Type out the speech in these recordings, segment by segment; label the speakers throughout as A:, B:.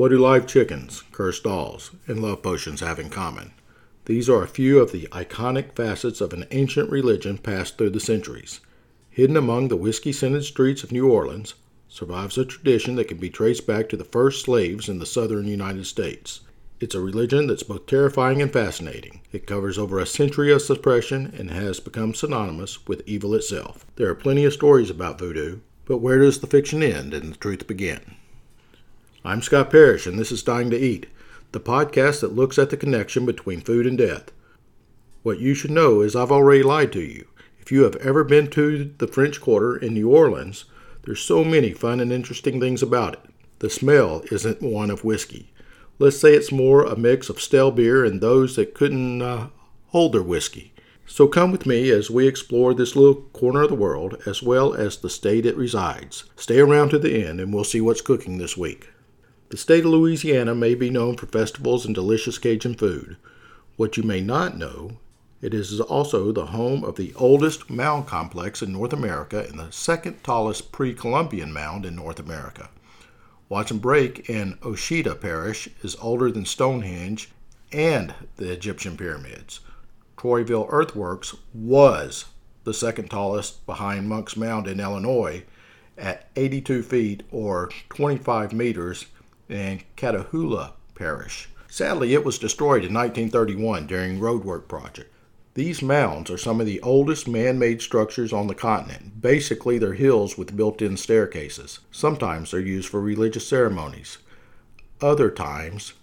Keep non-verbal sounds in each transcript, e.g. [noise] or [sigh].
A: What do live chickens, cursed dolls, and love potions have in common? These are a few of the iconic facets of an ancient religion passed through the centuries. Hidden among the whiskey scented streets of New Orleans survives a tradition that can be traced back to the first slaves in the southern United States. It's a religion that's both terrifying and fascinating. It covers over a century of suppression and has become synonymous with evil itself. There are plenty of stories about voodoo, but where does the fiction end and the truth begin? I'm Scott Parrish, and this is Dying to Eat, the podcast that looks at the connection between food and death. What you should know is I've already lied to you. If you have ever been to the French Quarter in New Orleans, there's so many fun and interesting things about it. The smell isn't one of whiskey. Let's say it's more a mix of stale beer and those that couldn't uh, hold their whiskey. So come with me as we explore this little corner of the world as well as the state it resides. Stay around to the end and we'll see what's cooking this week. The state of Louisiana may be known for festivals and delicious Cajun food. What you may not know, it is also the home of the oldest mound complex in North America and the second tallest pre Columbian mound in North America. Watson Brake in Ouachita Parish is older than Stonehenge and the Egyptian pyramids. Troyville Earthworks was the second tallest behind Monk's Mound in Illinois at 82 feet or 25 meters in Catahoula Parish. Sadly, it was destroyed in 1931 during roadwork project. These mounds are some of the oldest man made structures on the continent. Basically, they're hills with built in staircases. Sometimes they're used for religious ceremonies. Other times,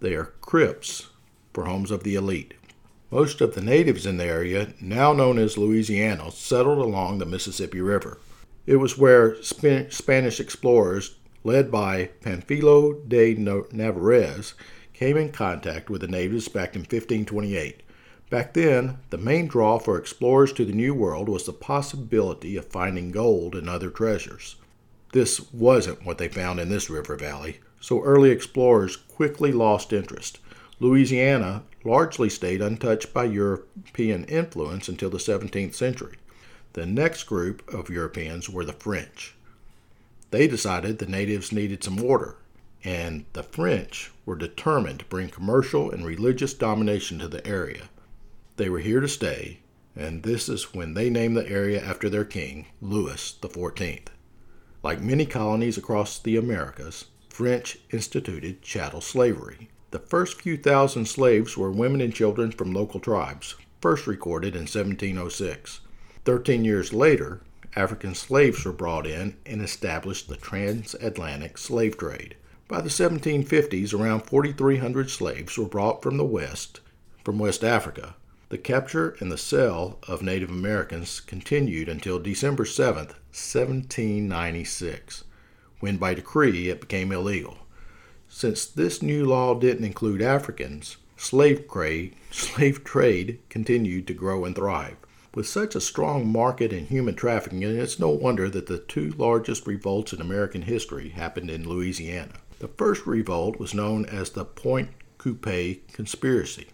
A: they are crypts for homes of the elite. Most of the natives in the area, now known as Louisiana, settled along the Mississippi River. It was where Spanish explorers led by Panfilo de Narvaez, came in contact with the natives back in 1528. Back then, the main draw for explorers to the New World was the possibility of finding gold and other treasures. This wasn't what they found in this river valley, so early explorers quickly lost interest. Louisiana largely stayed untouched by European influence until the 17th century. The next group of Europeans were the French. They decided the natives needed some order, and the French were determined to bring commercial and religious domination to the area. They were here to stay, and this is when they named the area after their king, Louis XIV. Like many colonies across the Americas, French instituted chattel slavery. The first few thousand slaves were women and children from local tribes, first recorded in 1706. Thirteen years later, African slaves were brought in and established the transatlantic slave trade. By the 1750s, around 4,300 slaves were brought from the West, from West Africa. The capture and the sale of Native Americans continued until December 7, 1796, when by decree it became illegal. Since this new law didn't include Africans, slave trade, slave trade continued to grow and thrive. With such a strong market in human trafficking, it's no wonder that the two largest revolts in American history happened in Louisiana. The first revolt was known as the Pointe Coupee Conspiracy.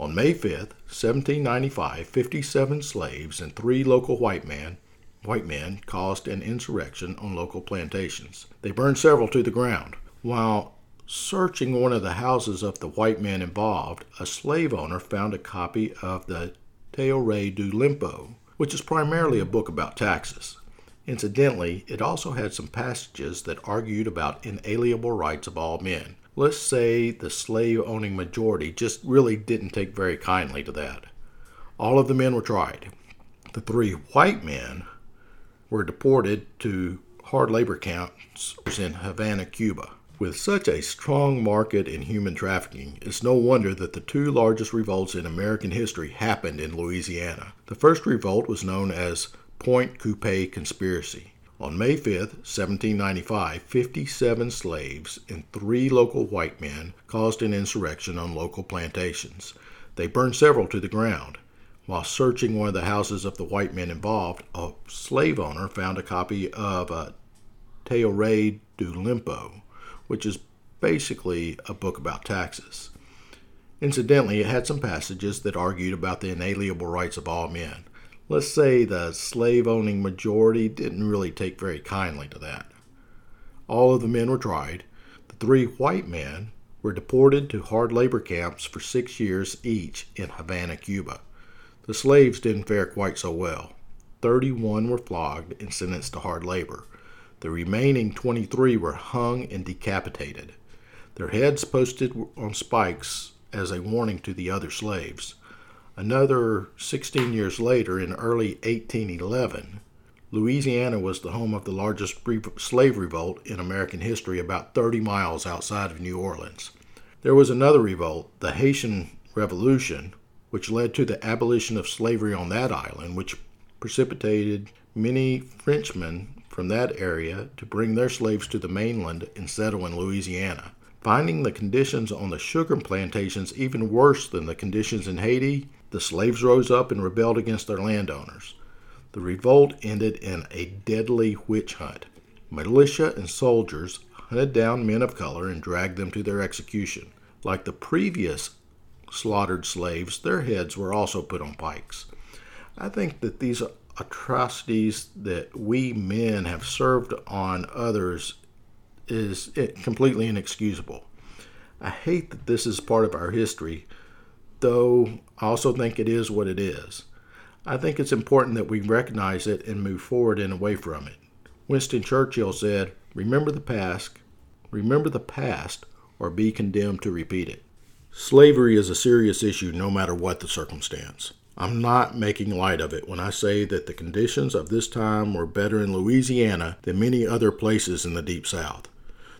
A: On May 5, 1795, 57 slaves and three local white men, white men caused an insurrection on local plantations. They burned several to the ground. While searching one of the houses of the white men involved, a slave owner found a copy of the Théorie du Limpo, which is primarily a book about taxes. Incidentally, it also had some passages that argued about inalienable rights of all men. Let's say the slave owning majority just really didn't take very kindly to that. All of the men were tried. The three white men were deported to hard labor camps in Havana, Cuba. With such a strong market in human trafficking, it's no wonder that the two largest revolts in American history happened in Louisiana. The first revolt was known as Pointe Coupee Conspiracy. On May 5, 1795, 57 slaves and three local white men caused an insurrection on local plantations. They burned several to the ground. While searching one of the houses of the white men involved, a slave owner found a copy of uh, a Théorie du Lempo, which is basically a book about taxes. Incidentally, it had some passages that argued about the inalienable rights of all men. Let's say the slave owning majority didn't really take very kindly to that. All of the men were tried. The three white men were deported to hard labor camps for six years each in Havana, Cuba. The slaves didn't fare quite so well. 31 were flogged and sentenced to hard labor. The remaining 23 were hung and decapitated, their heads posted on spikes as a warning to the other slaves. Another 16 years later, in early 1811, Louisiana was the home of the largest slave revolt in American history, about 30 miles outside of New Orleans. There was another revolt, the Haitian Revolution, which led to the abolition of slavery on that island, which precipitated many Frenchmen from that area to bring their slaves to the mainland and settle in Louisiana. Finding the conditions on the sugar plantations even worse than the conditions in Haiti, the slaves rose up and rebelled against their landowners. The revolt ended in a deadly witch hunt. Militia and soldiers hunted down men of color and dragged them to their execution. Like the previous slaughtered slaves, their heads were also put on pikes. I think that these atrocities that we men have served on others is completely inexcusable. I hate that this is part of our history, though I also think it is what it is. I think it's important that we recognize it and move forward and away from it. Winston Churchill said, Remember the past, remember the past, or be condemned to repeat it. Slavery is a serious issue no matter what the circumstance. I'm not making light of it when I say that the conditions of this time were better in Louisiana than many other places in the Deep South.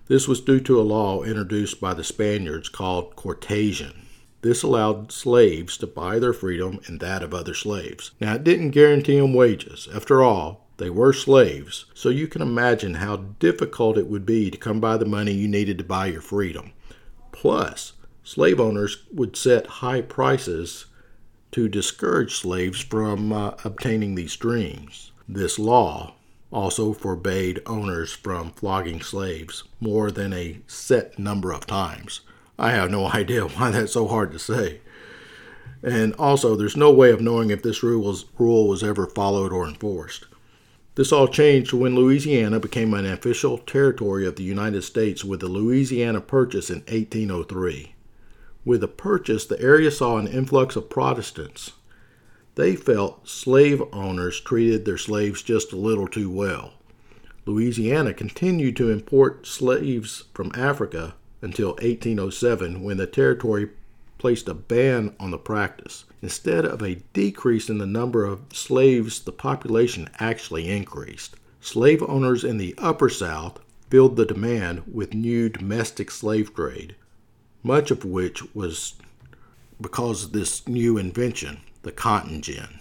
A: This was due to a law introduced by the Spaniards called coartation. This allowed slaves to buy their freedom and that of other slaves. Now, it didn't guarantee them wages. After all, they were slaves, so you can imagine how difficult it would be to come by the money you needed to buy your freedom. Plus, slave owners would set high prices to discourage slaves from uh, obtaining these dreams. This law also forbade owners from flogging slaves more than a set number of times. I have no [laughs] idea why that's so hard to say. And also, there's no way of knowing if this rule was, rule was ever followed or enforced. This all changed when Louisiana became an official territory of the United States with the Louisiana Purchase in 1803. With the purchase, the area saw an influx of Protestants. They felt slave owners treated their slaves just a little too well. Louisiana continued to import slaves from Africa until 1807 when the territory placed a ban on the practice. Instead of a decrease in the number of slaves, the population actually increased. Slave owners in the Upper South filled the demand with new domestic slave trade, much of which was because of this new invention, the cotton gin.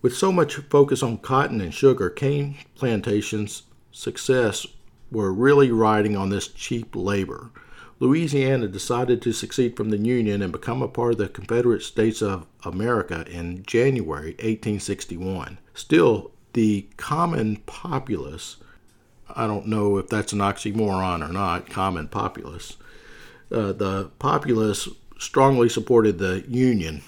A: With so much focus on cotton and sugar, cane plantations' success were really riding on this cheap labor. Louisiana decided to secede from the Union and become a part of the Confederate States of America in January 1861. Still, the common populace, I don't know if that's an oxymoron or not, common populace, uh, the populace strongly supported the Union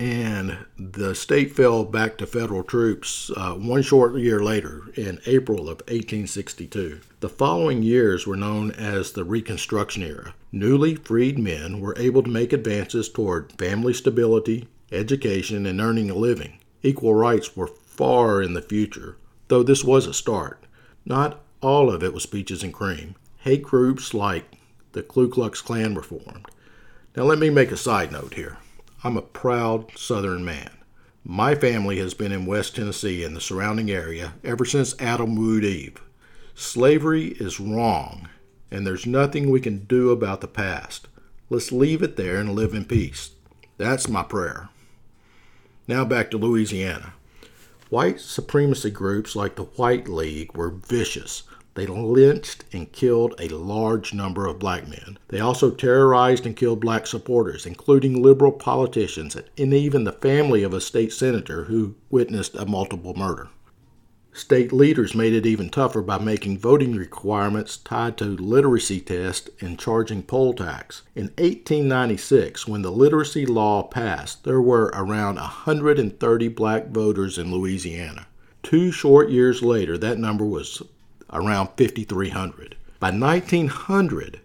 A: and the state fell back to federal troops uh, one short year later in April of 1862. The following years were known as the Reconstruction era. Newly freed men were able to make advances toward family stability, education, and earning a living. Equal rights were far in the future, though this was a start. Not all of it was peaches and cream. Hate groups like the Ku Klux Klan were formed. Now, let me make a side note here. I'm a proud Southern man. My family has been in West Tennessee and the surrounding area ever since Adam wooed Eve. Slavery is wrong, and there's nothing we can do about the past. Let's leave it there and live in peace. That's my prayer. Now back to Louisiana. White supremacy groups like the White League were vicious. They lynched and killed a large number of black men. They also terrorized and killed black supporters, including liberal politicians and even the family of a state senator who witnessed a multiple murder. State leaders made it even tougher by making voting requirements tied to literacy tests and charging poll tax. In 1896, when the literacy law passed, there were around 130 black voters in Louisiana. Two short years later, that number was around 5,300. By 1900,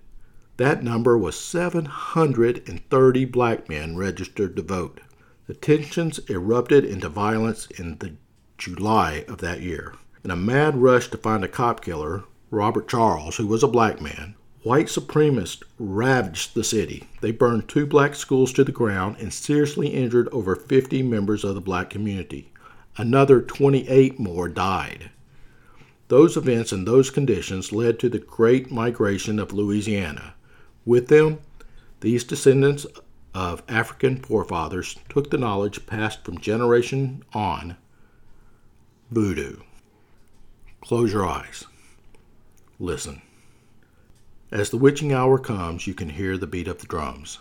A: That number was 730 black men registered to vote. The tensions erupted into violence in the July of that year. In a mad rush to find a cop killer, Robert Charles, who was a black man, white supremacists ravaged the city. They burned two black schools to the ground and seriously injured over 50 members of the black community. Another 28 more died. Those events and those conditions led to the Great Migration of Louisiana. With them, these descendants of African forefathers took the knowledge passed from generation on voodoo. Close your eyes. Listen. As the witching hour comes, you can hear the beat of the drums.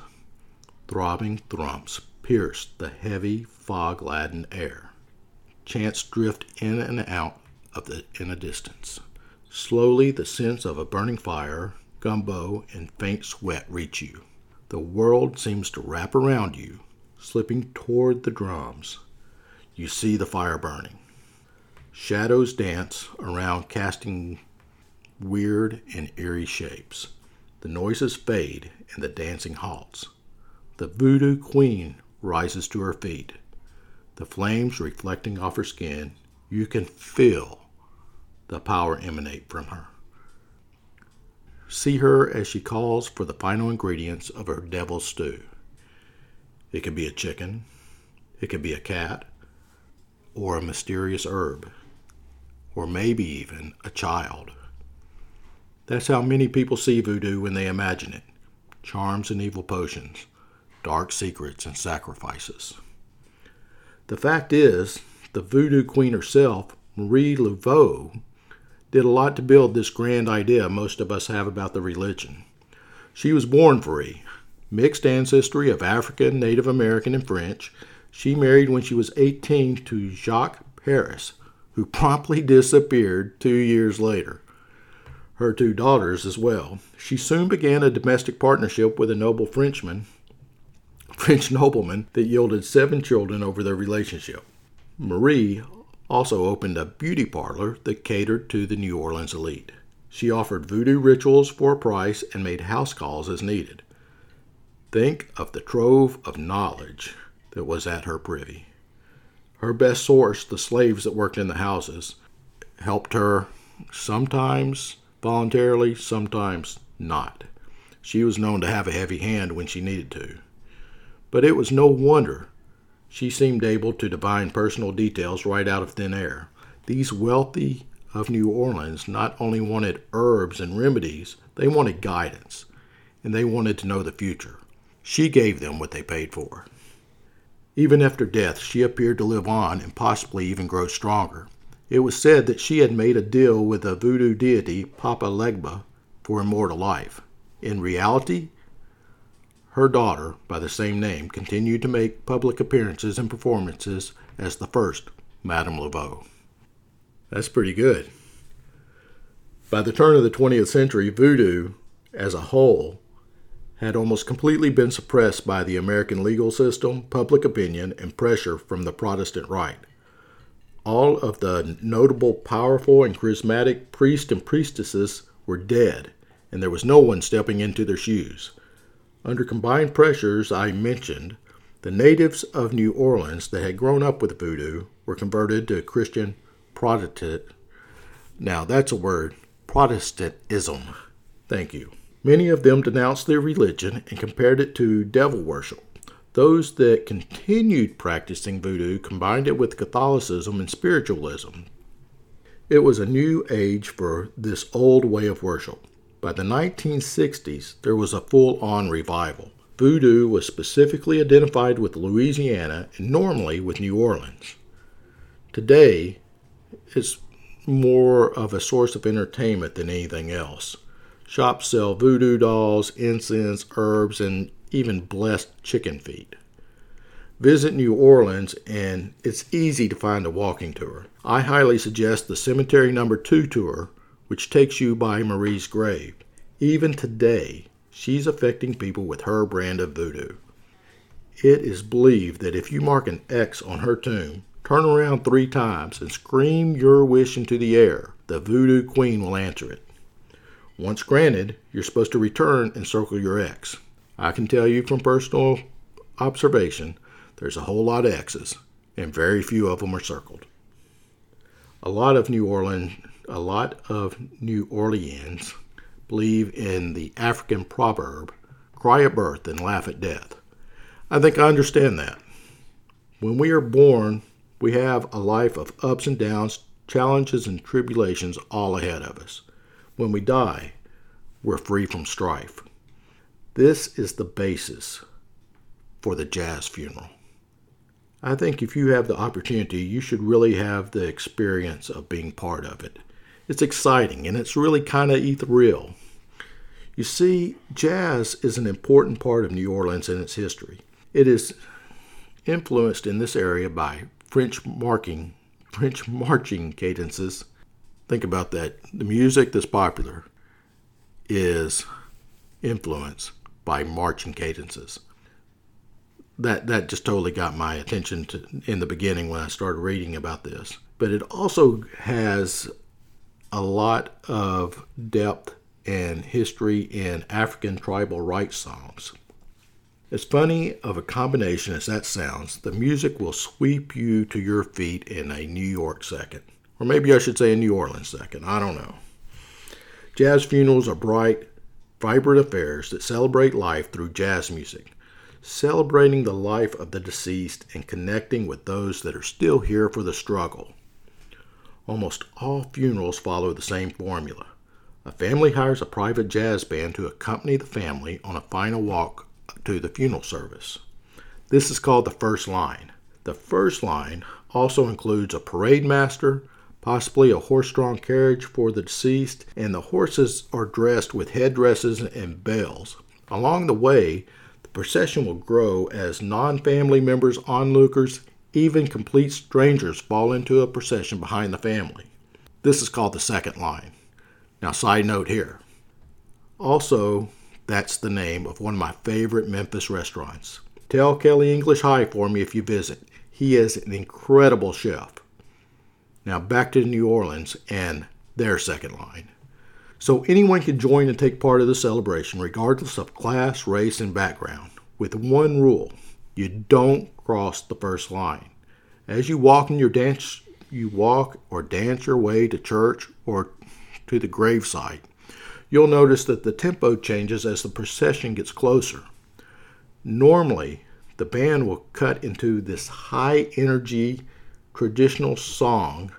A: Throbbing thrumps pierce the heavy, fog laden air. Chants drift in and out of the in a distance. Slowly, the sense of a burning fire, gumbo, and faint sweat reach you. The world seems to wrap around you, slipping toward the drums. You see the fire burning. Shadows dance around, casting weird and eerie shapes. The noises fade and the dancing halts. The voodoo queen rises to her feet. The flames reflecting off her skin, you can feel the power emanate from her. See her as she calls for the final ingredients of her devil stew. It could be a chicken, it could be a cat, or a mysterious herb, or maybe even a child. That's how many people see voodoo when they imagine it charms and evil potions, dark secrets and sacrifices. The fact is, the voodoo queen herself, Marie Laveau, did a lot to build this grand idea most of us have about the religion. She was born free, mixed ancestry of African, Native American, and French. She married when she was 18 to Jacques Paris, who [laughs] promptly disappeared two years later her two daughters as well. She soon began a domestic partnership with a noble Frenchman, [laughs] French nobleman, that yielded seven children over their relationship. Marie also opened a beauty parlor that catered to the New Orleans elite. She offered voodoo rituals for a price and made house calls as needed. Think of the trove of knowledge that was at her privy. Her best source, the slaves that worked in the houses, helped her sometimes voluntarily, sometimes not. She was known to have a heavy hand when she needed to. But it was no wonder she seemed able to divine personal details right out of thin air. These wealthy of New Orleans not only wanted herbs and remedies, they wanted guidance, and they wanted to know the future. She gave them what they paid for. Even after death, she appeared to live on and possibly even grow stronger. It was said that she had made a deal with the voodoo deity Papa Legba for immortal life. In reality, her daughter, by the same name, continued to make public appearances and performances as the first Madame Laveau. That's pretty good. By the turn of the 20th century, voodoo, as a whole, had almost completely been suppressed by the American legal system, public opinion, and pressure from the Protestant right all of the notable, powerful, and charismatic priests and priestesses were dead, and there was no one stepping into their shoes. Under combined pressures I mentioned, the natives of New Orleans that had grown up with voodoo were converted to Christian Protestant. Now that's a word, Protestantism. Thank you. Many of them denounced their religion and compared it to devil worship. Those that continued practicing voodoo combined it with Catholicism and spiritualism. It was a new age for this old way of worship. By the 1960s, there was a full on revival. Voodoo was specifically identified with Louisiana and normally with New Orleans. Today, it's more of a source of entertainment than anything else. Shops sell voodoo dolls, incense, herbs, and even blessed chicken feet. Visit New Orleans, and it's easy to find a walking tour. I highly suggest the Cemetery Number 2 tour, which takes you by Marie's grave. Even today, she's affecting people with her brand of voodoo. It is believed that if you mark an X on her tomb, turn around three times, and scream your wish into the air, the voodoo queen will answer it. Once granted, you're supposed to return and circle your X. I can tell you from personal observation, there's a whole lot of X's, and very few of them are circled. A lot of New Orleans, a lot of New Orleans believe in the African proverb, cry at birth and laugh at death. I think I understand that. When we are born, we have a life of ups and downs, challenges and tribulations all ahead of us. When we die, we're free from strife. This is the basis for the jazz funeral. I think if you have the opportunity, you should really have the experience of being part of it. It's exciting and it's really kind of ethereal. You see, jazz is an important part of New Orleans and its history. It is influenced in this area by French marking, French marching cadences. Think about that. The music that's popular is influenced by marching cadences. That that just totally got my attention to, in the beginning when I started reading about this. But it also has a lot of depth and history in African tribal rites songs. As funny of a combination as that sounds, the music will sweep you to your feet in a New York second. Or maybe I should say a New Orleans second. I don't know. Jazz funerals are bright, vibrant affairs that celebrate life through jazz music, celebrating the life of the deceased and connecting with those that are still here for the struggle. Almost all funerals follow the same formula. A family hires a private jazz band to accompany the family on a final walk to the funeral service. This is called the first line. The first line also includes a parade master, possibly a horse drawn carriage for the deceased, and the horses are dressed with headdresses and bells. Along the way, the procession will grow as non family members, onlookers, even complete strangers fall into a procession behind the family. This is called the second line. Now, side note here. Also, that's the name of one of my favorite Memphis restaurants. Tell Kelly English hi for me if you visit. He is an incredible chef. Now back to New Orleans and their second line. So anyone can join and take part of the celebration, regardless of class, race, and background, with one rule you don't cross the first line. As you walk in your dance, you walk or dance your way to church or to the gravesite you'll notice that the tempo changes as the procession gets closer. Normally, the band will cut into this high energy traditional song,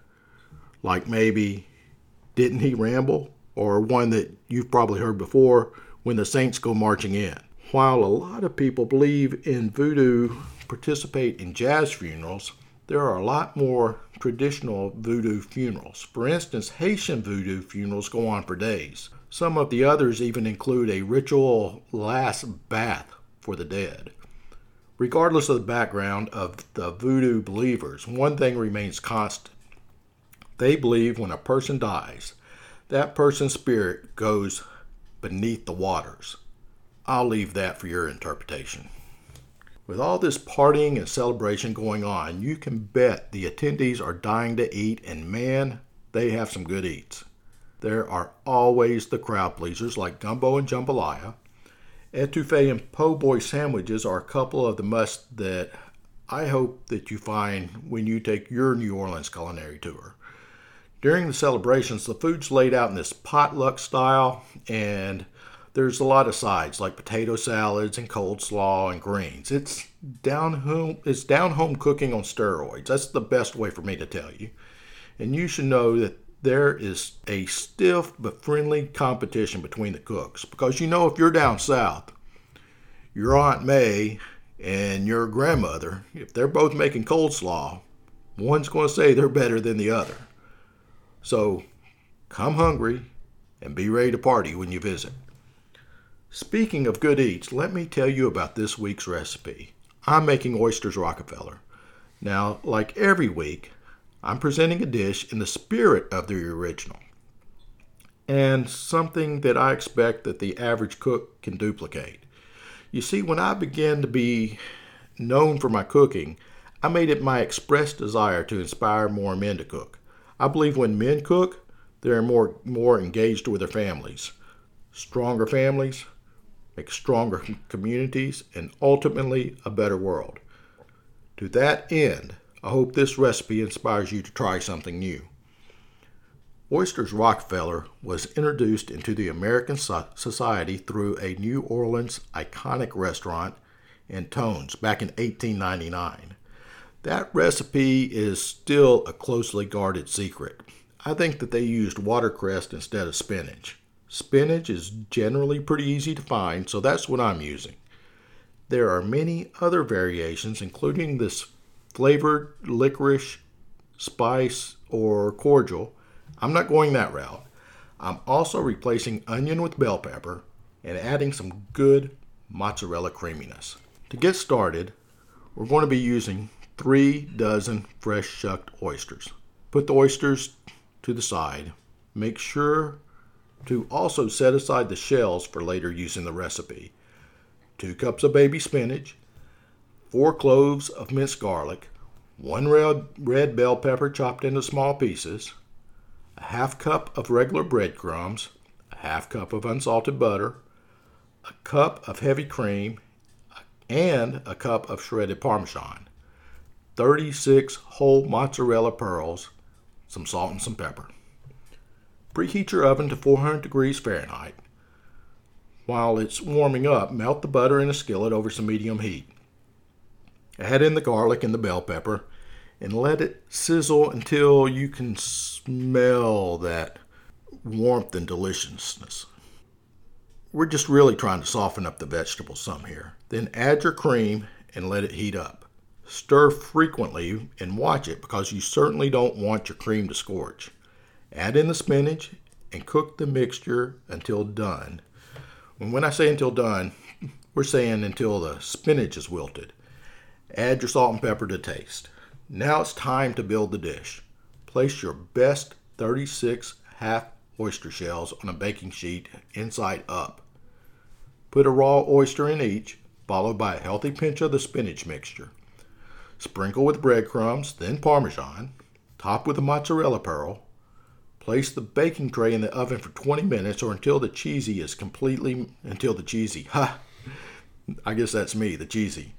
A: like maybe Didn't He Ramble? or one that you've probably heard before, When the Saints Go Marching In. While a lot of people believe in voodoo, participate in jazz funerals, there are a lot more traditional voodoo funerals. For instance, Haitian voodoo funerals go on for days. Some of the others even include a ritual last bath for the dead. Regardless of the background of the voodoo believers, one thing remains constant. They believe when a person dies, that person's spirit goes beneath the waters. I'll leave that for your interpretation. With all this partying and celebration going on, you can bet the attendees are dying to eat, and man, they have some good eats. There are always the crowd pleasers like gumbo and jambalaya. Etouffee and po' boy sandwiches are a couple of the must that I hope that you find when you take your New Orleans culinary tour. During the celebrations, the food's laid out in this potluck style, and there's a lot of sides like potato salads and cold slaw and greens. It's down home. It's down home cooking on steroids. That's the best way for me to tell you. And you should know that there is a stiff but friendly competition between the cooks because you know if you're down south, your Aunt May and your grandmother, if they're both making cold slaw, one's going to say they're better than the other. So come hungry and be ready to party when you visit. Speaking of good eats, let me tell you about this week's recipe. I'm making oysters Rockefeller. Now, like every week, I'm presenting a dish in the spirit of the original and something that I expect that the average cook can duplicate. You see, when I began to be known for my cooking, I made it my express desire to inspire more men to cook. I believe when men cook, they're more more engaged with their families. stronger families, make stronger communities, and ultimately a better world. To that end, I hope this recipe inspires you to try something new. Oysters Rockefeller was introduced into the American society through a New Orleans iconic restaurant Antoine's back in 1899. That recipe is still a closely guarded secret. I think that they used watercress instead of spinach. Spinach is generally pretty easy to find, so that's what I'm using. There are many other variations, including this flavored licorice, spice, or cordial. I'm not going that route. I'm also replacing onion with bell pepper and adding some good mozzarella creaminess. To get started, we're going to be using three dozen fresh shucked oysters. Put the oysters to the side. Make sure to also set aside the shells for later use in the recipe. Two cups of baby spinach, four cloves of minced garlic, one red, red bell pepper chopped into small pieces, a half cup of regular breadcrumbs, a half cup of unsalted butter, a cup of heavy cream, and a cup of shredded Parmesan, 36 whole mozzarella pearls, some salt and some pepper. Preheat your oven to 400 degrees Fahrenheit. While it's warming up, melt the butter in a skillet over some medium heat. Add in the garlic and the bell pepper and let it sizzle until you can smell that warmth and deliciousness. We're just really trying to soften up the vegetables some here. Then add your cream and let it heat up. Stir frequently and watch it because you certainly don't want your cream to scorch. Add in the spinach and cook the mixture until done. When I say until done, [laughs] we're saying until the spinach is wilted. Add your salt and pepper to taste. Now it's time to build the dish. Place your best 36 half oyster shells on a baking sheet inside up. Put a raw oyster in each, followed by a healthy pinch of the spinach mixture. Sprinkle with breadcrumbs, then parmesan. Top with a mozzarella pearl. Place the baking tray in the oven for 20 minutes or until the cheesy is completely until the cheesy. Ha. I guess that's me, the cheesy.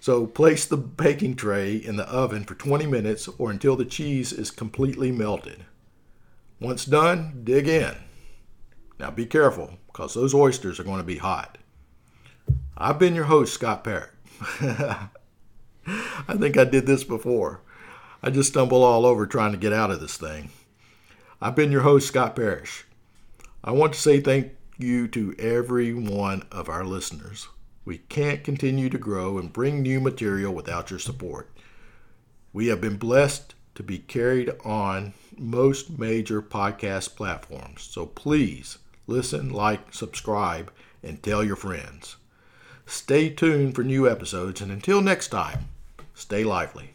A: So place the baking tray in the oven for 20 minutes or until the cheese is completely melted. Once done, dig in. Now be careful because those oysters are going to be hot. I've been your host, Scott Parrott. [laughs] I think I did this before. I just stumble all over trying to get out of this thing. I've been your host, Scott Parrish. I want to say thank you to every one of our listeners. We can't continue to grow and bring new material without your support. We have been blessed to be carried on most major podcast platforms, so please listen, like, subscribe, and tell your friends. Stay tuned for new episodes, and until next time, stay lively.